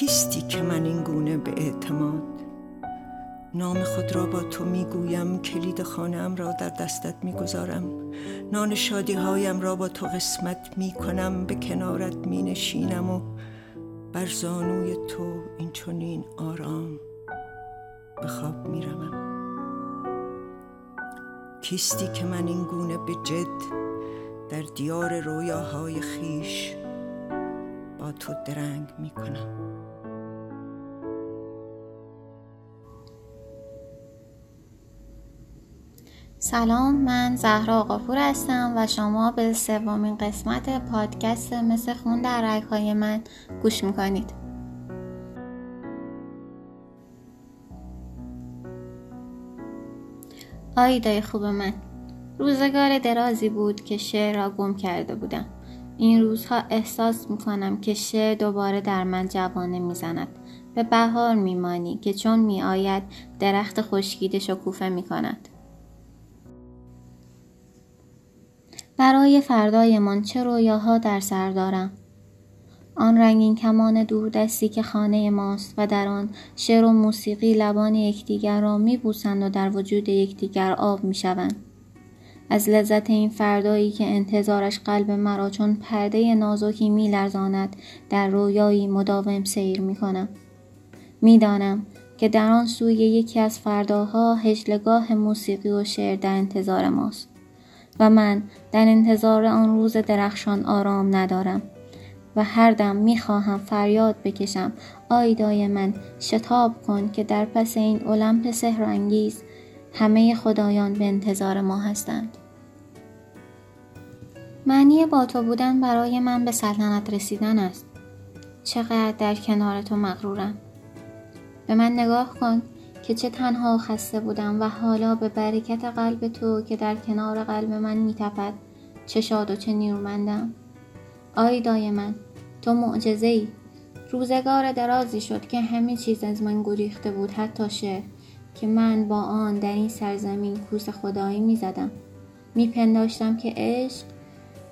کیستی که من این گونه به اعتماد؟ نام خود را با تو می‌گویم کلید خانم را در دستت می‌گذارم. نان شادی هایم را با تو قسمت می‌کنم به کنارت مینشینم و بر زانوی تو این چنین آرام به خواب میرمم کیستی که من این گونه به جد در دیار رویاهای خیش با تو درنگ می‌کنم. سلام من زهرا آقاپور هستم و شما به سومین قسمت پادکست مثل خون در رگهای من گوش می‌کنید. آیدای خوب من. روزگار درازی بود که شعر را گم کرده بودم. این روزها احساس می‌کنم که شعر دوباره در من جوانه می‌زند. به بهار میمانی که چون میآید درخت خشکیده شکوفه می‌کند. برای فردایمان چه رویاها در سر دارم. آن رنگین کمان دستی که خانه ماست و در آن شعر و موسیقی لبان یکدیگر را میبوسند و در وجود یکدیگر آب می‌شوند. از لذت این فردایی که انتظارش قلب مرا چون پرده نازکی میلرزاند در رویایی مداوم سیر می‌کنم. می‌دانم که در آن سوی یکی از فرداها هجلگاه موسیقی و شعر در انتظار ماست. و من در انتظار آن روز درخشان آرام ندارم و هر دم می‌خواهم فریاد بکشم. آیدای من شتاب کن که در پس این المپ سهرانگیز همه خدایان به انتظار ما هستند. معنی با تو بودن برای من به سلطنت رسیدن است. چقدر در کنار تو مغرورم. به من نگاه کن. که چه تنها خسته بودم و حالا به برکت قلب تو که در کنار قلب من میتپد چه شاد و چه نیرومندم. آیدای من تو معجزه ای روزگار درازی شد که همه چیز از من گریخته بود حتی شعر که من با آن در این سرزمین کوس خدایی می‌زدم. میپنداشتم که عشق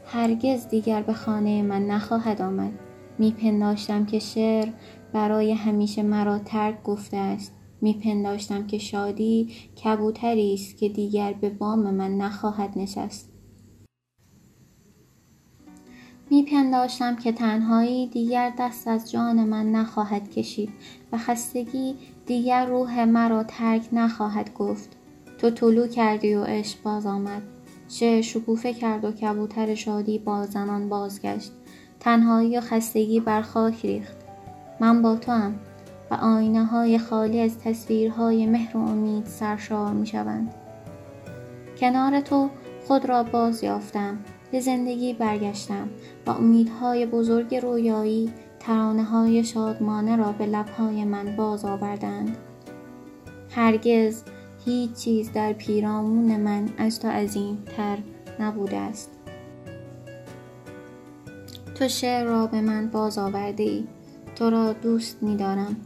هرگز دیگر به خانه من نخواهد آمد. میپنداشتم که شعر برای همیشه مرا ترک گفته است. میپنداشتم که شادی کبوتری است که دیگر به بام من نخواهد نشست. میپنداشتم که تنهایی دیگر دست از جان من نخواهد کشید و خستگی دیگر روح مرا ترک نخواهد گفت. تو طلو کردی و عشق باز آمد. شعر شکوفه کرد و کبوتر شادی با زنان بازگشت. تنهایی و خستگی بر خاک ریخت. من با تو هم و آینه های خالی از تصویرهای مهر و امید سرشار می شوند. کنار تو خود را باز یافتم به زندگی برگشتم و امیدهای بزرگ رویایی ترانه های شادمانه را به لبهای من باز آوردند. هرگز هیچ چیز در پیرامون من از تو عظیم تر نبوده است. تو شعر را به من باز آورده ای تو را دوست می دارم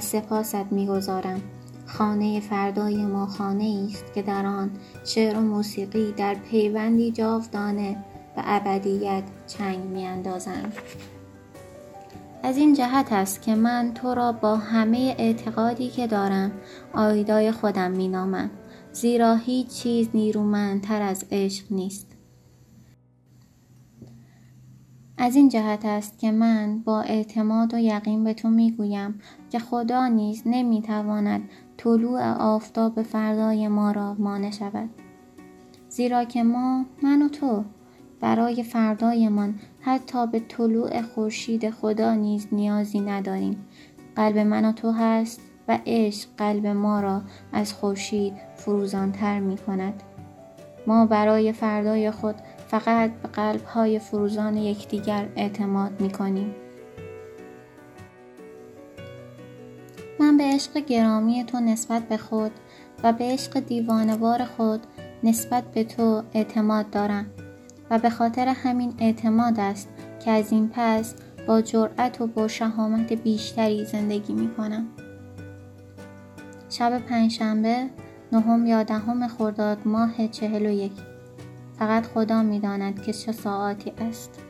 سپاست می‌گذارم. خانه فردای ما خانه است که در آن شعر و موسیقی در پیوندی جاودانه و ابدیت چنگ میاندازند. از این جهت است که من تو را با همه اعتقادی که دارم آیدای خودم مینامم. زیرا هیچ چیز نیرومندتر از عشق نیست. از این جهت است که من با اعتماد و یقین به تو می‌گویم که خدا نیز نمی‌تواند طلوع آفتاب فردای ما را مانع شود. زیرا که ما من و تو برای فردایمان حتی به طلوع خورشید خدا نیز نیازی نداریم. قلب من و تو هست و عشق قلب ما را از خورشید فروزانتر می کند ما برای فردای خود فقط به قلب های فروزان یکدیگر اعتماد می کنیم. من به عشق گرامی تو نسبت به خود و به عشق دیوانوار خود نسبت به تو اعتماد دارم و به خاطر همین اعتماد است که از این پس با جرأت و با شهامت بیشتری زندگی می کنم. شب پنجشنبه نهم یا دهم خرداد ماه چهل و یک فقط خدا می‌داند که چه ساعتی است.